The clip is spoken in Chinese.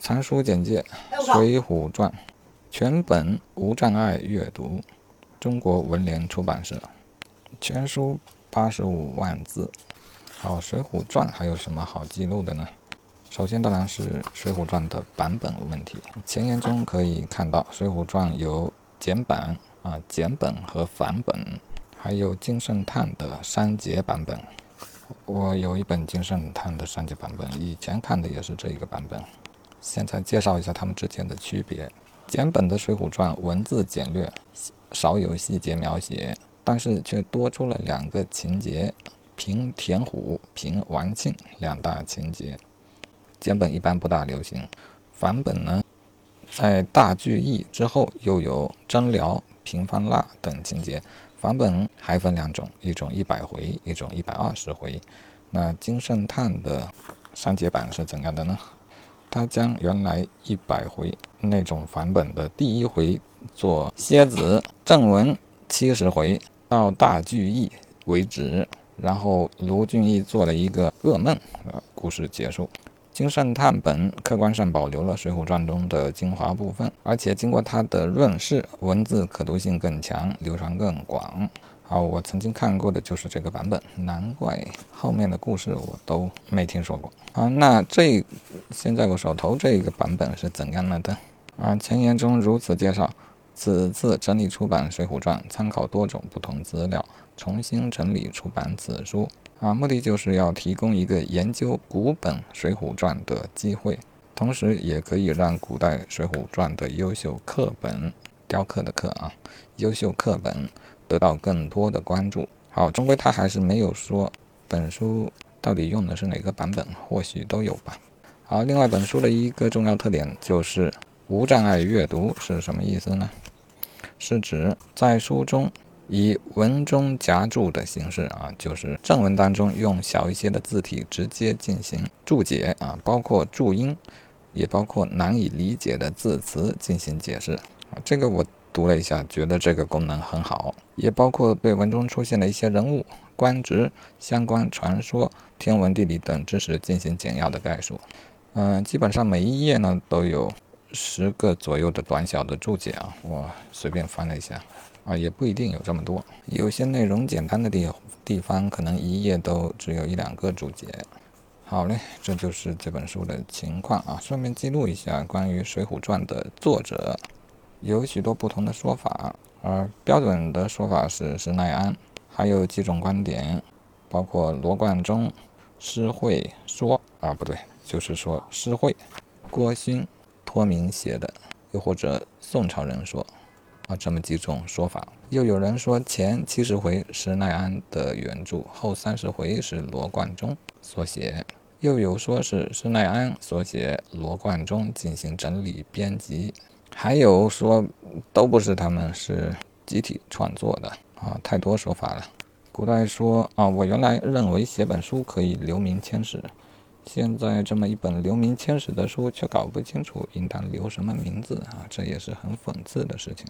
参书简介：《水浒传》全本无障碍阅读，中国文联出版社。全书八十五万字。好，《水浒传》还有什么好记录的呢？首先当然是《水浒传》的版本问题。前言中可以看到，《水浒传》有简版啊、简本和繁本，还有金圣叹的删节版本。我有一本金圣叹的删节版本，以前看的也是这一个版本。现在介绍一下它们之间的区别。简本的《水浒传》文字简略，少有细节描写，但是却多出了两个情节：平田虎、平王庆两大情节。简本一般不大流行。繁本呢，在大聚义之后又有张辽、平方腊等情节。繁本还分两种，一种一百回，一种一百二十回。那金圣叹的删节版是怎样的呢？他将原来一百回那种版本的第一回做蝎子正文七十回到大聚义为止，然后卢俊义做了一个噩梦，呃，故事结束。金圣叹本客观上保留了《水浒传》中的精华部分，而且经过他的润饰，文字可读性更强，流传更广。好，我曾经看过的就是这个版本，难怪后面的故事我都没听说过。啊，那这现在我手头这个版本是怎样的？啊，前言中如此介绍：此次整理出版《水浒传》，参考多种不同资料，重新整理出版此书。啊，目的就是要提供一个研究古本《水浒传》的机会，同时也可以让古代《水浒传》的优秀课本（雕刻的刻啊）优秀课本。得到更多的关注。好，终归他还是没有说本书到底用的是哪个版本，或许都有吧。好，另外本书的一个重要特点就是无障碍阅读是什么意思呢？是指在书中以文中夹注的形式啊，就是正文当中用小一些的字体直接进行注解啊，包括注音，也包括难以理解的字词进行解释啊。这个我。读了一下，觉得这个功能很好，也包括对文中出现的一些人物、官职、相关传说、天文地理等知识进行简要的概述。嗯，基本上每一页呢都有十个左右的短小的注解啊，我随便翻了一下，啊，也不一定有这么多，有些内容简单的地地方，可能一页都只有一两个注解。好嘞，这就是这本书的情况啊，顺便记录一下关于《水浒传》的作者。有许多不同的说法，而标准的说法是施耐庵，还有几种观点，包括罗贯中、施惠说啊，不对，就是说施惠、郭勋托名写的，又或者宋朝人说啊，这么几种说法。又有人说前七十回施耐庵的原著，后三十回是罗贯中所写，又有说是施耐庵所写，罗贯中进行整理编辑。还有说都不是他们，是集体创作的啊，太多说法了。古代说啊，我原来认为写本书可以留名千史，现在这么一本留名千史的书却搞不清楚应当留什么名字啊，这也是很讽刺的事情。